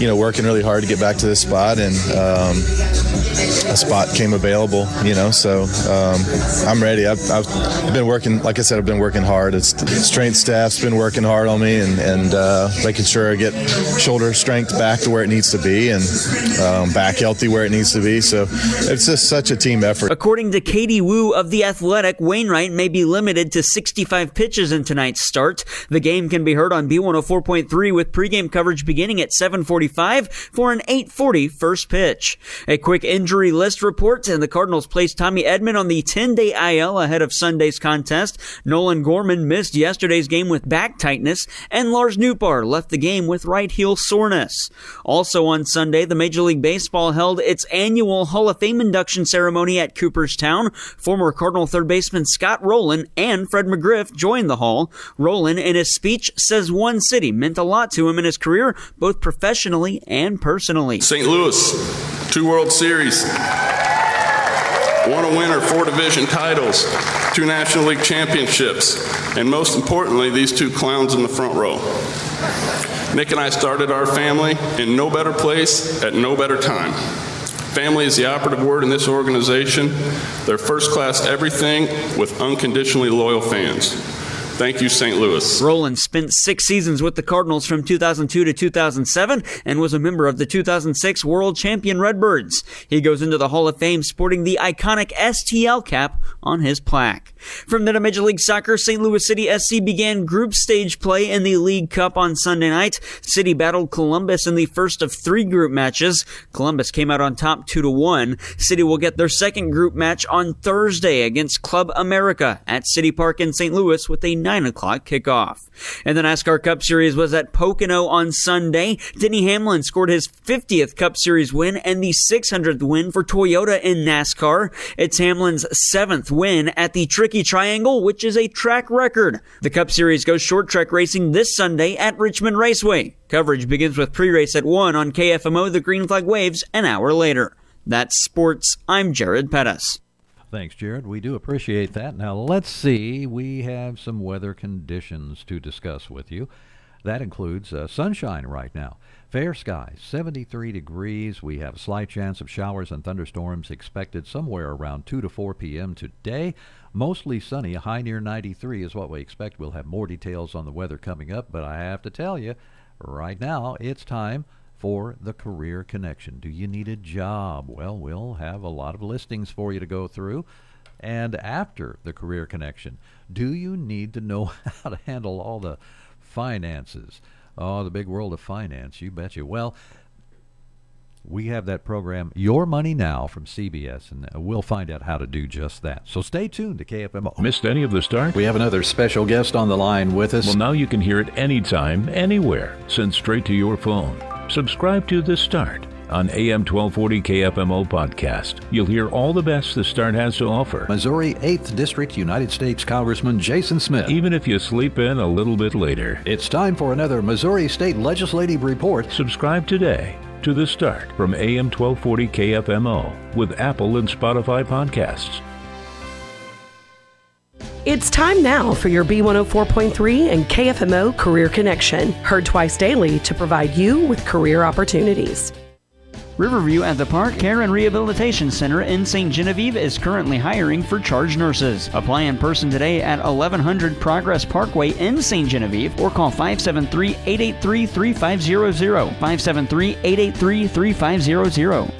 you know, working really hard to get back to this spot, and um, a spot came available. You know, so um, I'm ready. I've, I've, been working, like I said, I've been working hard. It's strength staff's been working hard on me, and and uh, making sure I get shoulder strength back to where it needs to be, and um, back healthy where it needs to be. So it's just such a team effort. According to Katie Woo of The Athletic, Wainwright may be limited to 65 pitches in tonight's start. The game can be heard on B104.3 with pregame coverage beginning at 7:45 for an 8:40 first pitch. A quick injury list report, and the Cardinals placed Tommy Edman on the 10-day IL ahead of Sunday's contest. Nolan Gorman missed yesterday's game with back tightness, and Lars Nootbaar left the game with right heel soreness. Also on Sunday, the Major League Baseball held its annual Hall of Fame induction ceremony at Cooperstown. Former Cardinal third baseman Scott Rolen and Fred McGriff joined the hall. Rolen, in his speech, says one city meant a lot to him in his career, both professionally and personally. St. Louis, two World Series, one a winner, four division titles, two National League championships, and most importantly, these two clowns in the front row. Nick and I started our family in no better place at no better time. Family is the operative word in this organization. They're first class everything with unconditionally loyal fans. Thank you, St. Louis. Rolen spent six seasons with the Cardinals from 2002 to 2007 and was a member of the 2006 World Champion Redbirds. He goes into the Hall of Fame sporting the iconic STL cap on his plaque. From there to Major League Soccer, St. Louis City SC began group stage play in the League Cup on Sunday night. City battled Columbus in the first of three group matches. Columbus came out on top 2 to 1. City will get their second group match on Thursday against Club America at City Park in St. Louis with a 9 o'clock kickoff. And the NASCAR Cup Series was at Pocono on Sunday. Denny Hamlin scored his 50th Cup Series win and the 600th win for Toyota in NASCAR. It's Hamlin's seventh win at the Tricky Triangle, which is a track record. The Cup Series goes short track racing this Sunday at Richmond Raceway. Coverage begins with pre-race at 1 on KFMO. The green flag waves an hour later. That's sports. I'm Jared Pettis. Thanks, Jared. We do appreciate that. Now, let's see. We have some weather conditions to discuss with you. That includes uh, sunshine right now. Fair skies, 73 degrees. We have a slight chance of showers and thunderstorms expected somewhere around 2 to 4 p.m. today. Mostly sunny, a high near 93 is what we expect. We'll have more details on the weather coming up, but I have to tell you, right now, it's time for the Career Connection. Do you need a job? Well, we'll have a lot of listings for you to go through. And after the Career Connection, do you need to know how to handle all the finances? Oh, the big world of finance, you betcha. Well, we have that program, Your Money Now, from CBS, and uh, we'll find out how to do just that. So stay tuned to KFMO. Missed any of the start? We have another special guest on the line with us. Well, now you can hear it anytime, anywhere, sent straight to your phone. Subscribe to The Start on AM 1240 KFMO podcast. You'll hear all the best The Start has to offer. Missouri 8th District United States Congressman Jason Smith. Even if you sleep in a little bit later. It's time for another Missouri State Legislative Report. Subscribe today to The Start from AM 1240 KFMO with Apple and Spotify podcasts. It's time now for your B104.3 and KFMO Career Connection, heard twice daily to provide you with career opportunities. Riverview at the Park Care and Rehabilitation Center in St. Genevieve is currently hiring for charge nurses. Apply in person today at 1100 Progress Parkway in St. Genevieve or call 573 883 3500. 573 883 3500.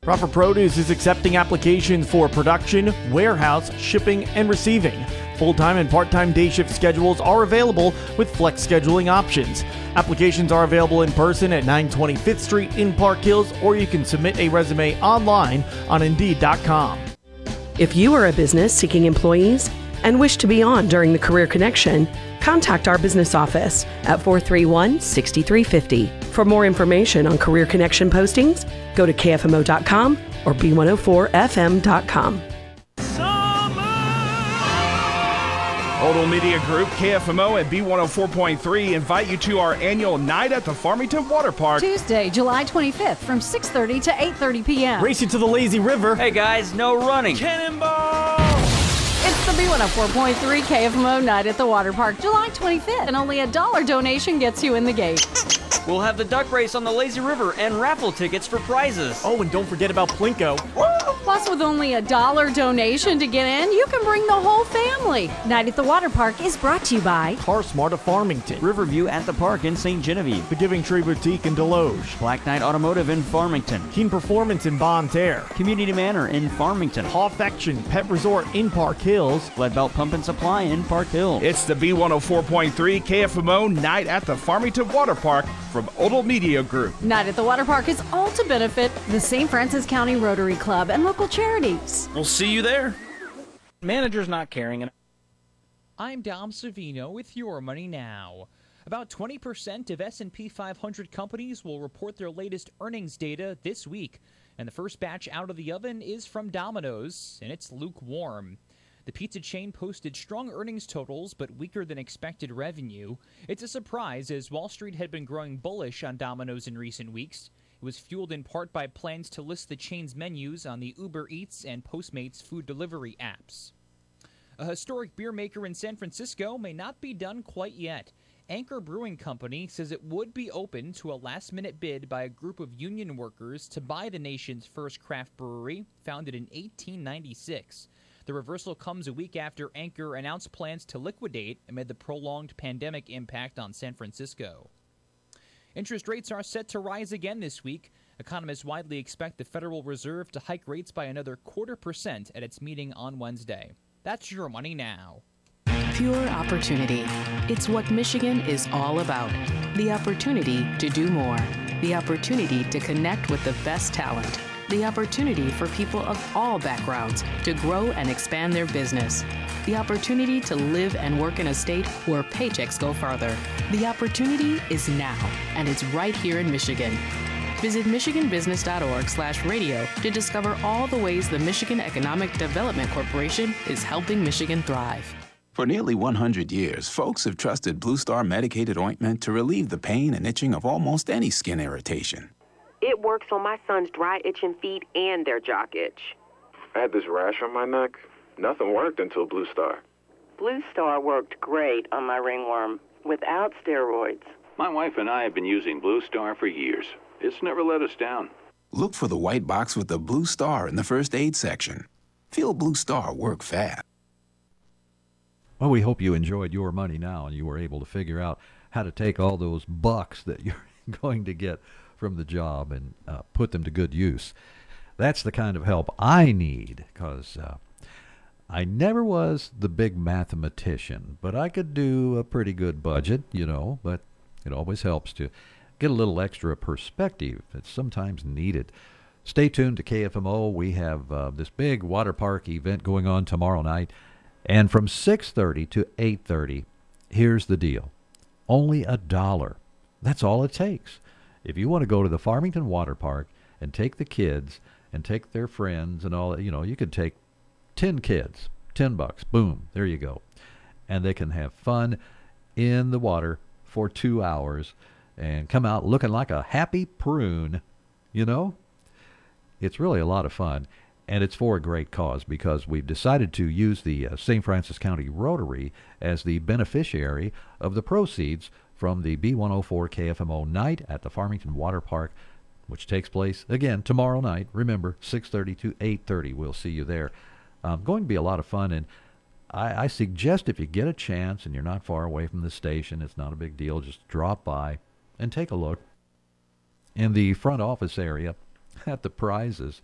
Proper Produce is accepting applications for production, warehouse, shipping, and receiving. Full time and part time day shift schedules are available with flex scheduling options. Applications are available in person at 925th Street in Park Hills, or you can submit a resume online on Indeed.com. If you are a business seeking employees and wish to be on during the Career Connection, contact our business office at 431 6350. For more information on Career Connection postings, go to KFMO.com or B104FM.com. Odal Media Group, KFMO, and B104.3 invite you to our annual Night at the Farmington Water Park. Tuesday, July 25th from 6:30 to 8:30 p.m. Race you to the lazy river. Hey guys, no running. Cannonball! It's the B104.3 KFMO Night at the Water Park, July 25th, and only a dollar donation gets you in the gate. We'll have the duck race on the lazy river and raffle tickets for prizes. Oh, and don't forget about Plinko. Plus, with only a dollar donation to get in, you can bring the whole family. Night at the Water Park is brought to you by Car Smart of Farmington, Riverview at the Park in St. Genevieve, The Giving Tree Boutique in Desloge, Black Knight Automotive in Farmington, Keen Performance in Bonne Terre, Community Manor in Farmington, Pawfection Pet Resort in Park Hills, Lead Belt Pump and Supply in Park Hills. It's the B104.3 KFMO Night at the Farmington Water Park from Odal Media Group. Night at the Water Park is all to benefit the St. Francis County Rotary Club and local charities. We'll see you there. Manager's not caring. I'm Dom Savino with Your Money Now. About 20% of S&P 500 companies will report their latest earnings data this week, and the first batch out of the oven is from Domino's, and it's lukewarm. The pizza chain posted strong earnings totals but weaker than expected revenue. It's a surprise as Wall Street had been growing bullish on Domino's in recent weeks. It was fueled in part by plans to list the chain's menus on the Uber Eats and Postmates food delivery apps. A historic beer maker in San Francisco may not be done quite yet. Anchor Brewing Company says it would be open to a last minute bid by a group of union workers to buy the nation's first craft brewery, founded in 1896. The reversal comes a week after Anchor announced plans to liquidate amid the prolonged pandemic impact on San Francisco. Interest rates are set to rise again this week. Economists widely expect the Federal Reserve to hike rates by another quarter percent at its meeting on Wednesday. That's your money now. Pure opportunity. It's what Michigan is all about. The opportunity to do more. The opportunity to connect with the best talent. The opportunity for people of all backgrounds to grow and expand their business. The opportunity to live and work in a state where paychecks go farther. The opportunity is now, and it's right here in Michigan. Visit michiganbusiness.org/radio to discover all the ways the Michigan Economic Development Corporation is helping Michigan thrive. For nearly 100 years, folks have trusted Blue Star medicated ointment to relieve the pain and itching of almost any skin irritation. It works on my son's dry itching feet and their jock itch. I had this rash on my neck. Nothing worked until Blue Star. Blue Star worked great on my ringworm without steroids. My wife and I have been using Blue Star for years. It's never let us down. Look for the white box with the blue star in the first aid section. Feel Blue Star work fast. Well, we hope you enjoyed your money now and you were able to figure out how to take all those bucks that you're going to get from the job and uh, put them to good use. That's the kind of help I need because uh, I never was the big mathematician, but I could do a pretty good budget, you know, but it always helps to get a little extra perspective. It's sometimes needed. Stay tuned to KFMO. We have uh, this big water park event going on tomorrow night, and from 6:30 to 8:30, here's the deal: only a dollar. That's all it takes. If you want to go to the Farmington Water Park and take the kids and take their friends and all that, you know, you could take 10 kids, 10 bucks, boom, there you go. And they can have fun in the water for two hours and come out looking like a happy prune, you know? It's really a lot of fun, and it's for a great cause because we've decided to use the uh, St. Francis County Rotary as the beneficiary of the proceeds from the B104 KFMO night at the Farmington Water Park, which takes place again tomorrow night. Remember, 6:30 to 8:30. We'll see you there. Um, going to be a lot of fun, and I, I suggest if you get a chance and you're not far away from the station, it's not a big deal. Just drop by and take a look in the front office area at the prizes,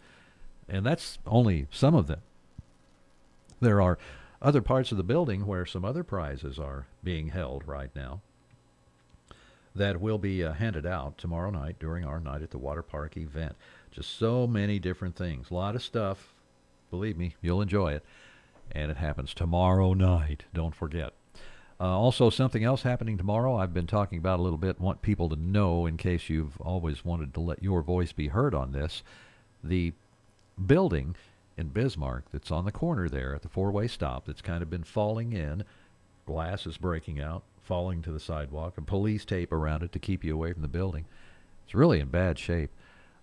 and that's only some of them. There are other parts of the building where some other prizes are being held right now that will be uh, handed out tomorrow night during our Night at the Water Park event. Just so many different things. A lot of stuff. Believe me, you'll enjoy it. And it happens tomorrow night. Don't forget. Uh, also, something else happening tomorrow I've been talking about a little bit, want people to know in case you've always wanted to let your voice be heard on this. The building in Bismarck that's on the corner there at the four way stop that's kind of been falling in, glass is breaking out, falling to the sidewalk, and police tape around it to keep you away from the building. It's really in bad shape.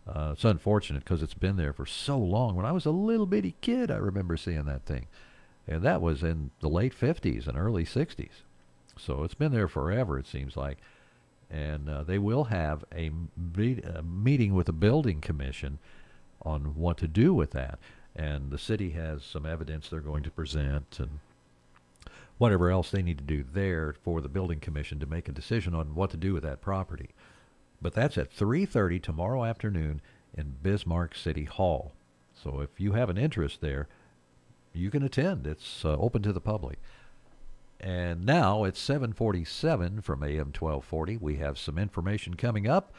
Uh, it's unfortunate because it's been there for so long. When I was a little bitty kid, I remember seeing that thing. And that was in the late 50s and early 60s. So it's been there forever, it seems like. And uh, they will have a, meet, a meeting with the building commission on what to do with that. And the city has some evidence they're going to present and whatever else they need to do there for the building commission to make a decision on what to do with that property. But that's at 3:30 tomorrow afternoon in Bismarck City Hall. So if you have an interest there, you can attend. It's uh, open to the public. And now it's 747 from AM 1240. We have some information coming up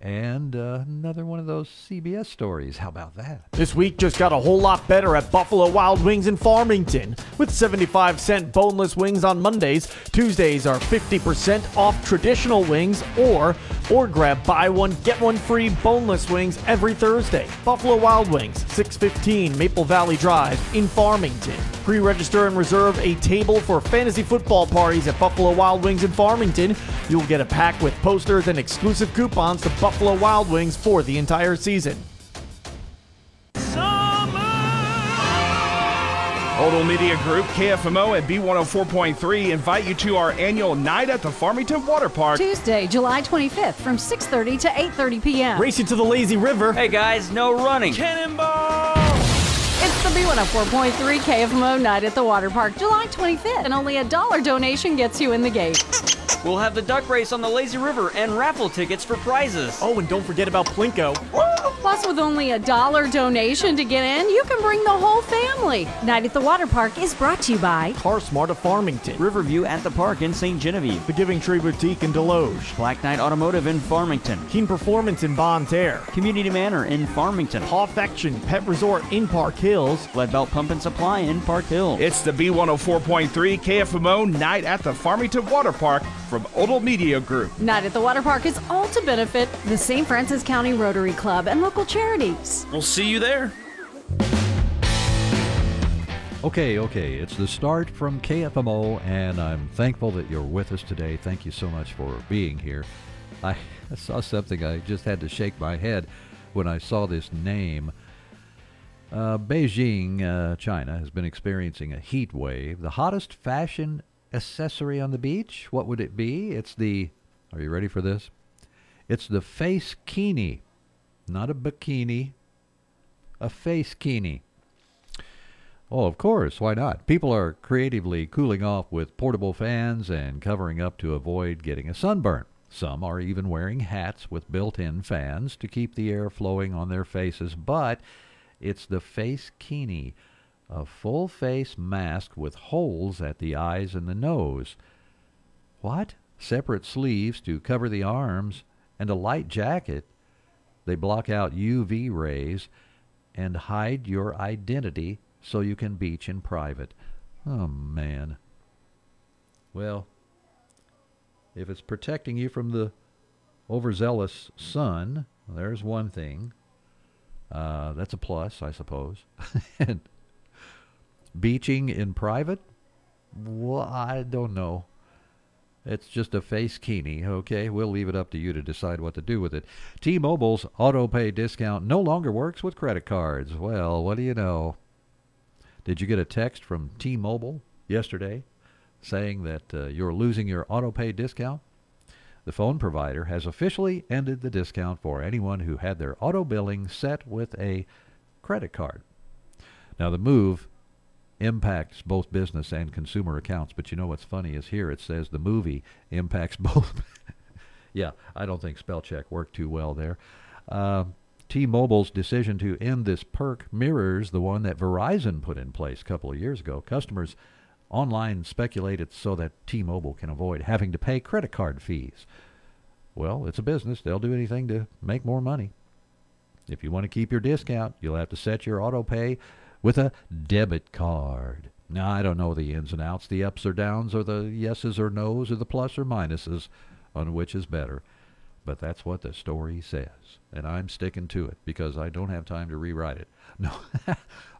and uh, another one of those CBS stories. How about that? This week just got a whole lot better at Buffalo Wild Wings in Farmington. With 75 cent boneless wings on Mondays, Tuesdays are 50% off traditional wings or or grab buy one get one free boneless wings every Thursday. Buffalo Wild Wings, 615 Maple Valley Drive in Farmington. Pre-register and reserve a table for fantasy football parties at Buffalo Wild Wings in Farmington. You'll get a pack with posters and exclusive coupons to Buffalo Wild Wings for the entire season. Odal Media Group, KFMO, and B104.3 invite you to our annual Night at the Farmington Water Park. Tuesday, July 25th from 6.30 to 8.30 p.m. Racing to the lazy river. Hey guys, no running. Cannonball! It's the B104.3 KFMO Night at the Water Park, July 25th, and only a dollar donation gets you in the gate. We'll have the duck race on the lazy river and raffle tickets for prizes. Oh, and don't forget about Plinko. Plus, with only a dollar donation to get in, you can bring the whole family. Night at the Water Park is brought to you by Car Smart of Farmington. Riverview at the Park in St. Genevieve. The Giving Tree Boutique in Desloge. Black Knight Automotive in Farmington. Keen Performance in Bonne Terre. Community Manor in Farmington. Pawfection Pet Resort in Park Hills. Lead Belt Pump and Supply in Park Hills. It's the B104.3 KFMO Night at the Farmington Water Park from Odell Media Group. Night at the Water Park is all to benefit the St. Francis County Rotary Club and local charities. We'll see you there. Okay, okay. It's the start from KFMO, and I'm thankful that you're with us today. Thank you so much for being here. I saw something, I just had to shake my head when I saw this name. Uh, Beijing, uh, China, has been experiencing a heat wave. The hottest fashion accessory on the beach? What would it be? It's the. Are you ready for this? It's the face kini. Not a bikini, a face kini. Oh, of course. Why not? People are creatively cooling off with portable fans and covering up to avoid getting a sunburn. Some are even wearing hats with built in fans to keep the air flowing on their faces, but it's the face kini, a full face mask with holes at the eyes and the nose. What? Separate sleeves to cover the arms and a light jacket. They block out UV rays and hide your identity so you can beach in private. Oh, man. Well, if it's protecting you from the overzealous sun, there's one thing. Uh, that's a plus, I suppose. and beaching in private? Well, I don't know. It's just a face kini, okay? We'll leave it up to you to decide what to do with it. T-Mobile's auto pay discount no longer works with credit cards. Well, what do you know? Did you get a text from T-Mobile yesterday saying that uh, you're losing your auto pay discount? The phone provider has officially ended the discount for anyone who had their auto billing set with a credit card. Now, the move impacts both business and consumer accounts, but you know what's funny is here it says the movie impacts both. yeah, I don't think spell check worked too well there. Uh, T-Mobile's decision to end this perk mirrors the one that Verizon put in place a couple of years ago. Customers online speculated so that T-Mobile can avoid having to pay credit card fees. Well, it's a business. They'll do anything to make more money. If you want to keep your discount, you'll have to set your auto pay with a debit card. Now, I don't know the ins and outs, the ups or downs, or the yeses or nos, or the plus or minuses on which is better. But that's what the story says. And I'm sticking to it because I don't have time to rewrite it. No.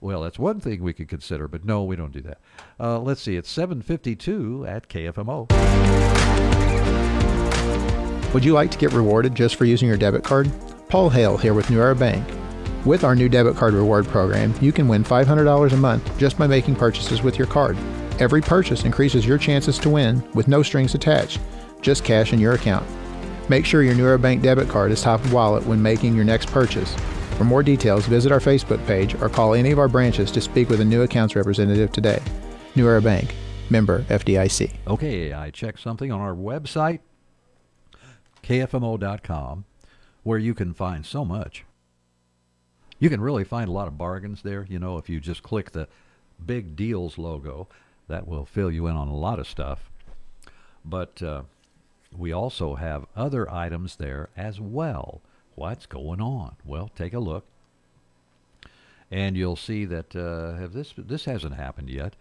well, that's one thing we could consider, but no, we don't do that. Uh, let's see. It's 752 at KFMO. Would you like to get rewarded just for using your debit card? Paul Hale here with New Era Bank. With our new debit card reward program, you can win $500 a month just by making purchases with your card. Every purchase increases your chances to win with no strings attached, just cash in your account. Make sure your New Era Bank debit card is top of wallet when making your next purchase. For more details, visit our Facebook page or call any of our branches to speak with a new accounts representative today. New Era Bank, member FDIC. Okay, I checked something on our website, kfmo.com, where you can find so much. You can really find a lot of bargains there. You know, if you just click the big deals logo, that will fill you in on a lot of stuff. But uh, we also have other items there as well. What's going on? Well, take a look, and you'll see that uh, this this hasn't happened yet.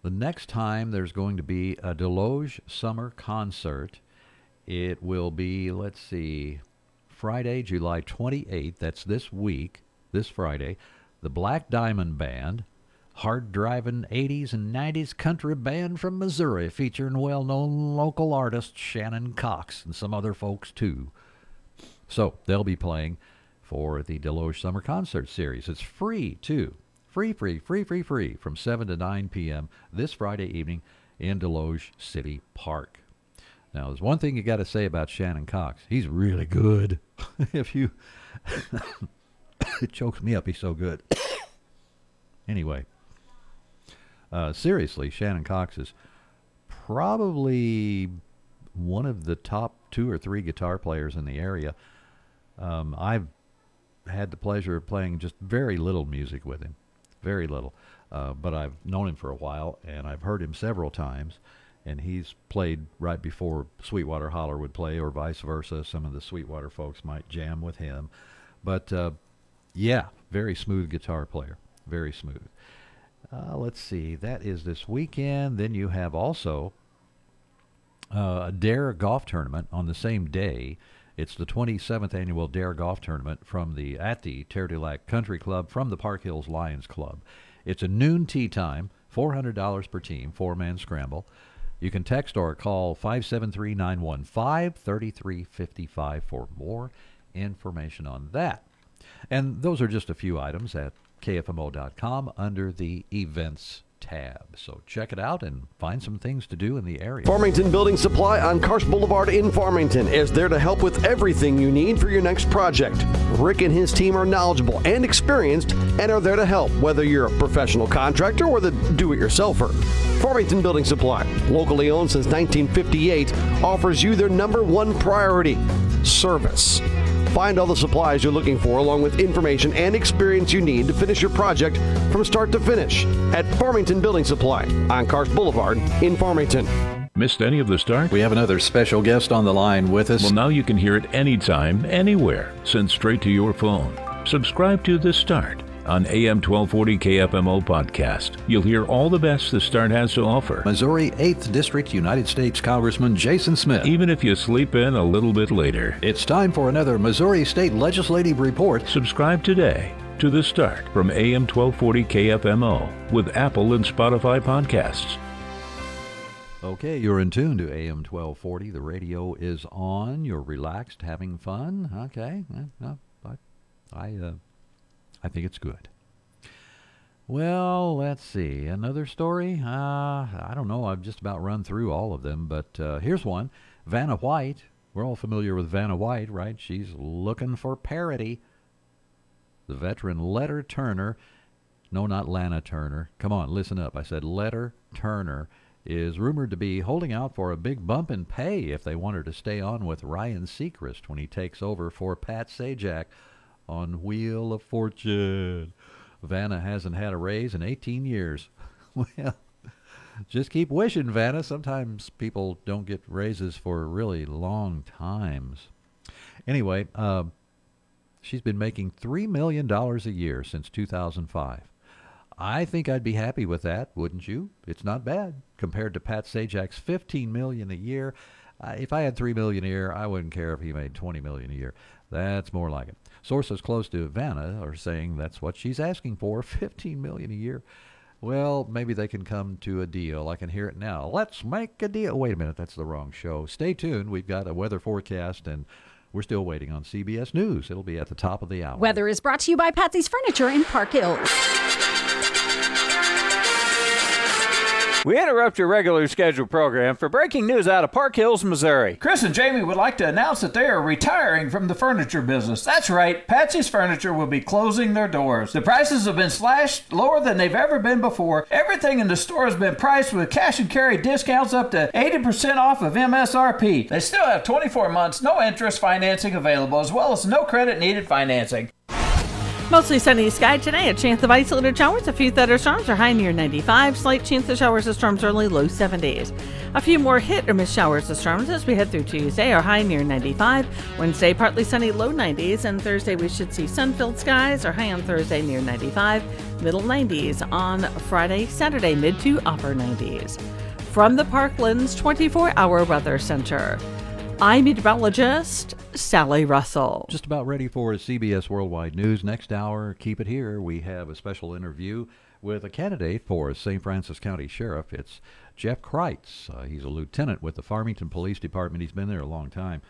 The next time there's going to be a Desloge summer concert, it will be let's see, Friday, July 28th. That's this week, this Friday. The Black Diamond Band, hard driving 80s and 90s country band from Missouri, featuring well known local artist Shannon Cox and some other folks too. So they'll be playing for the Desloge Summer Concert Series. It's free too. Free, free, free, free, free from 7 to 9 p.m. this Friday evening in Desloge City Park. Now, there's one thing you got to say about Shannon Cox. He's really good. if you. it chokes me up. He's so good. anyway, uh, seriously, Shannon Cox is probably one of the top two or three guitar players in the area. Um, I've had the pleasure of playing just very little music with him, very little. Uh, but I've known him for a while, and I've heard him several times. And he's played right before Sweetwater Holler would play, or vice versa. Some of the Sweetwater folks might jam with him. But uh, yeah, very smooth guitar player. Very smooth. Uh, let's see. That is this weekend. Then you have also uh, a Dare Golf Tournament on the same day. It's the 27th annual Dare Golf Tournament from the at the Terre du Lac Country Club from the Park Hills Lions Club. It's a noon tee time, $400 per team, four man scramble. You can text or call 573 915 3355 for more information on that. And those are just a few items at kfmo.com under the events tab. So check it out and find some things to do in the area. Farmington Building Supply on Karsch Boulevard in Farmington is there to help with everything you need for your next project. Rick and his team are knowledgeable and experienced and are there to help, whether you're a professional contractor or the do it yourselfer. Farmington Building Supply, locally owned since 1958, offers you their number one priority service. Find all the supplies you're looking for, along with information and experience you need to finish your project from start to finish at Farmington Building Supply on Karsch Boulevard in Farmington. Missed any of the start? We have another special guest on the line with us. Well, now you can hear it anytime, anywhere, sent straight to your phone. Subscribe to The Start on AM 1240 KFMO podcast. You'll hear all the best the start has to offer. Missouri 8th District United States Congressman Jason Smith. Even if you sleep in a little bit later. It's time for another Missouri State Legislative Report. Subscribe today to The Start from AM 1240 KFMO with Apple and Spotify podcasts. Okay, you're in tune to AM 1240. The radio is on. You're relaxed, having fun. Okay, no, I, I uh, I think it's good. Well, let's see. Another story? Uh, I don't know. I've just about run through all of them, but uh, here's one. Vanna White. We're all familiar with Vanna White, right? She's looking for parity. The veteran Letter Turner. No, not Lana Turner. Come on, listen up. I said Letter Turner is rumored to be holding out for a big bump in pay if they want her to stay on with Ryan Seacrest when he takes over for Pat Sajak on Wheel of Fortune. Vanna hasn't had a raise in 18 years. well, just keep wishing, Vanna. Sometimes people don't get raises for really long times. Anyway, uh, she's been making $3 million a year since 2005. I think I'd be happy with that, wouldn't you? It's not bad compared to Pat Sajak's 15 million a year. Uh, if I had 3 million a year, I wouldn't care if he made 20 million a year. That's more like it. Sources close to Vanna are saying that's what she's asking for, 15 million a year. Well, maybe they can come to a deal. I can hear it now. Let's make a deal. Wait a minute, that's the wrong show. Stay tuned. We've got a weather forecast and we're still waiting on CBS News. It'll be at the top of the hour. Weather is brought to you by Patsy's Furniture in Park Hills. We interrupt your regularly scheduled program for breaking news out of Park Hills, Missouri. Chris and Jamie would like to announce that they are retiring from the furniture business. That's right, Patsy's Furniture will be closing their doors. The prices have been slashed lower than they've ever been before. Everything in the store has been priced with cash and carry discounts up to 80% off of MSRP. They still have 24 months, no interest financing available, as well as no credit needed financing. Mostly sunny sky today. A chance of isolated showers, a few thunderstorms are high near 95. Slight chance of showers or storms early, low 70s. A few more hit or miss showers or storms as we head through Tuesday are high near 95. Wednesday, partly sunny, low 90s. And Thursday, we should see sun filled skies are high on Thursday near 95. Middle 90s on Friday, Saturday, mid to upper 90s. From the Parklands 24 hour weather center. I'm meteorologist Sally Russell. Just about ready for CBS Worldwide News. Next hour, keep it here. We have a special interview with a candidate for St. Francis County Sheriff. It's Jeff Kreitz. Uh, he's a lieutenant with the Farmington Police Department. He's been there a long time.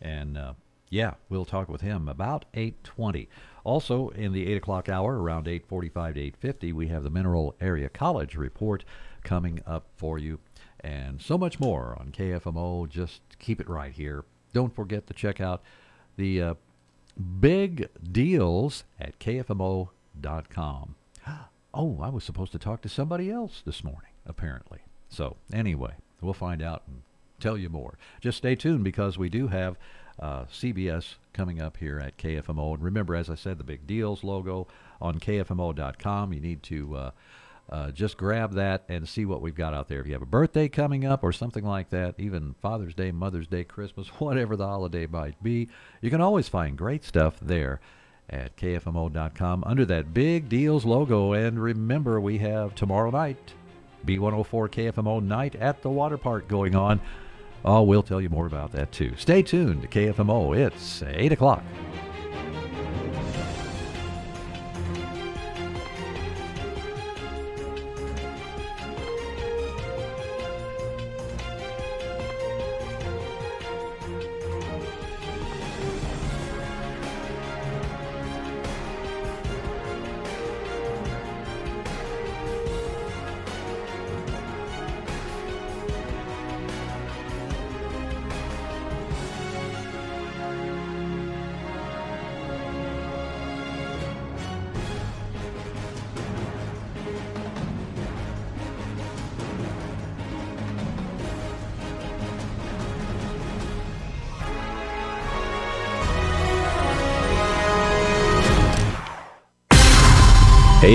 And uh, yeah, we'll talk with him about 820. Also, in the 8 o'clock hour, around 845 to 850, we have the Mineral Area College report coming up for you and so much more on KFMO. Just keep it right here. Don't forget to check out the uh, big deals at KFMO.com. Oh, I was supposed to talk to somebody else this morning, apparently. So, anyway, we'll find out and tell you more. Just stay tuned because we do have uh, CBS coming up here at KFMO. And remember, as I said, the big deals logo on KFMO.com. You need to uh, uh, just grab that and see what we've got out there. If you have a birthday coming up or something like that, even Father's Day, Mother's Day, Christmas, whatever the holiday might be, you can always find great stuff there at KFMO.com under that big deals logo. And remember, we have tomorrow night, B104 KFMO night at the water park going on. Oh, we'll tell you more about that too. Stay tuned to KFMO. It's 8 o'clock.